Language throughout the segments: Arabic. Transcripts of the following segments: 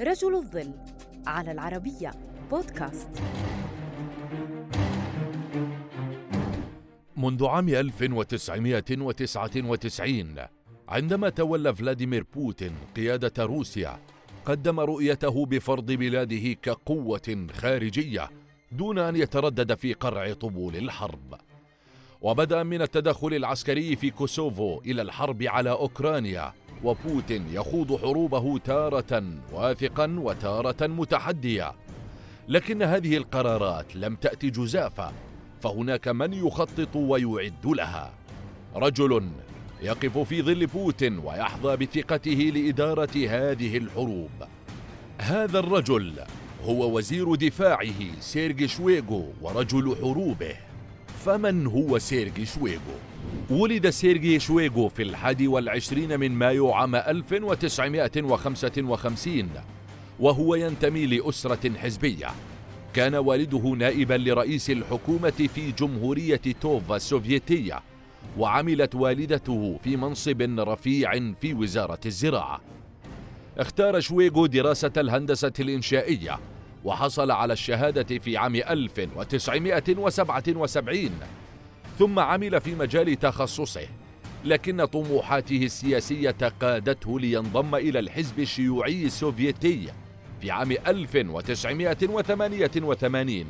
رجل الظل على العربية بودكاست. منذ عام 1999 عندما تولى فلاديمير بوتين قيادة روسيا قدم رؤيته بفرض بلاده كقوة خارجية دون أن يتردد في قرع طبول الحرب. وبدأ من التدخل العسكري في كوسوفو إلى الحرب على أوكرانيا وبوتين يخوض حروبه تارة واثقا وتارة متحدية. لكن هذه القرارات لم تأتي جزافة فهناك من يخطط ويعد لها. رجل يقف في ظل بوتين ويحظى بثقته لإدارة هذه الحروب. هذا الرجل هو وزير دفاعه سيرجي شويغو ورجل حروبه. فمن هو سيرجي شويغو؟ ولد سيرجي شويغو في الحادي والعشرين من مايو عام 1955 وهو ينتمي لأسرة حزبية. كان والده نائبا لرئيس الحكومة في جمهورية توفا السوفيتية وعملت والدته في منصب رفيع في وزارة الزراعة. اختار شويغو دراسة الهندسة الإنشائية وحصل على الشهادة في عام 1977 ثم عمل في مجال تخصصه لكن طموحاته السياسية قادته لينضم إلى الحزب الشيوعي السوفيتي في عام 1988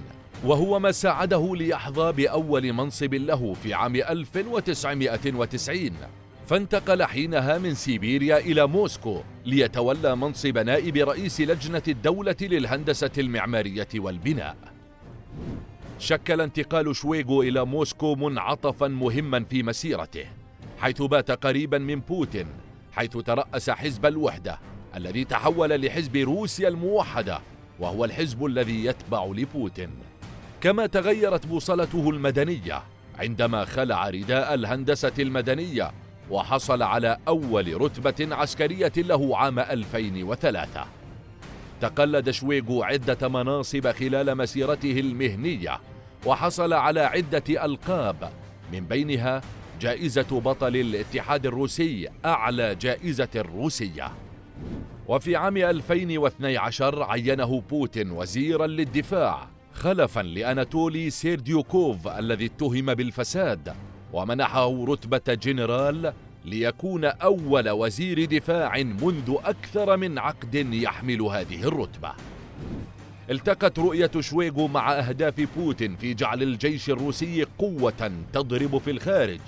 وهو ما ساعده ليحظى بأول منصب له في عام 1990 فانتقل حينها من سيبيريا إلى موسكو ليتولى منصب نائب رئيس لجنة الدولة للهندسة المعمارية والبناء. شكل انتقال شويغو إلى موسكو منعطفا مهما في مسيرته حيث بات قريبا من بوتين حيث ترأس حزب الوحدة الذي تحول لحزب روسيا الموحدة وهو الحزب الذي يتبع لبوتين. كما تغيرت بوصلته المدنية عندما خلع رداء الهندسة المدنية وحصل على أول رتبة عسكرية له عام 2003 تقلد شويغو عدة مناصب خلال مسيرته المهنية وحصل على عدة ألقاب. من بينها جائزة بطل الاتحاد الروسي أعلى جائزة روسية. وفي عام 2012 عينه بوتين وزيرا للدفاع خلفا لأناتولي سيرديوكوف الذي اتهم بالفساد ومنحه رتبة جنرال ليكون أول وزير دفاع منذ أكثر من عقد يحمل هذه الرتبة. التقت رؤية شويغو مع أهداف بوتين في جعل الجيش الروسي قوة تضرب في الخارج.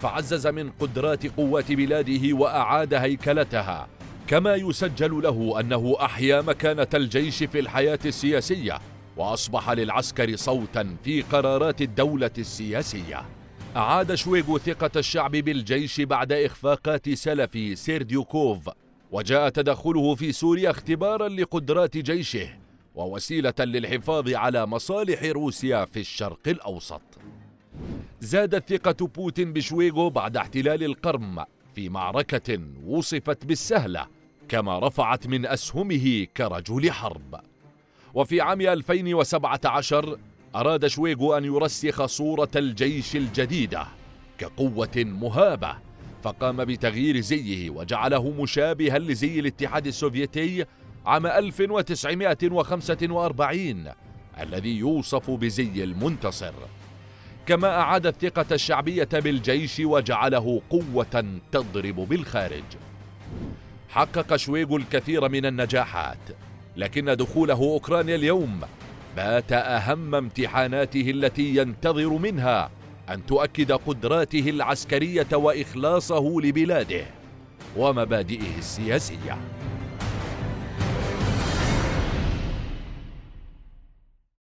فعزز من قدرات قوات بلاده وأعاد هيكلتها. كما يسجل له أنه أحيا مكانة الجيش في الحياة السياسية وأصبح للعسكر صوتا في قرارات الدولة السياسية. أعاد شويغو ثقة الشعب بالجيش بعد إخفاقات سلفي سيرديوكوف وجاء تدخله في سوريا اختبارا لقدرات جيشه ووسيلة للحفاظ على مصالح روسيا في الشرق الأوسط. زادت ثقة بوتين بشويغو بعد احتلال القرم في معركة وصفت بالسهلة كما رفعت من أسهمه كرجل حرب. وفي عام 2017 أراد شويغو أن يرسخ صورة الجيش الجديدة كقوة مهابة فقام بتغيير زيه وجعله مشابها لزي الاتحاد السوفيتي عام 1945 الذي يوصف بزي المنتصر. كما أعاد الثقة الشعبية بالجيش وجعله قوة تضرب بالخارج. حقق شويغو الكثير من النجاحات لكن دخوله أوكرانيا اليوم بات أهم امتحاناته التي ينتظر منها أن تؤكد قدراته العسكرية وإخلاصه لبلاده ومبادئه السياسية.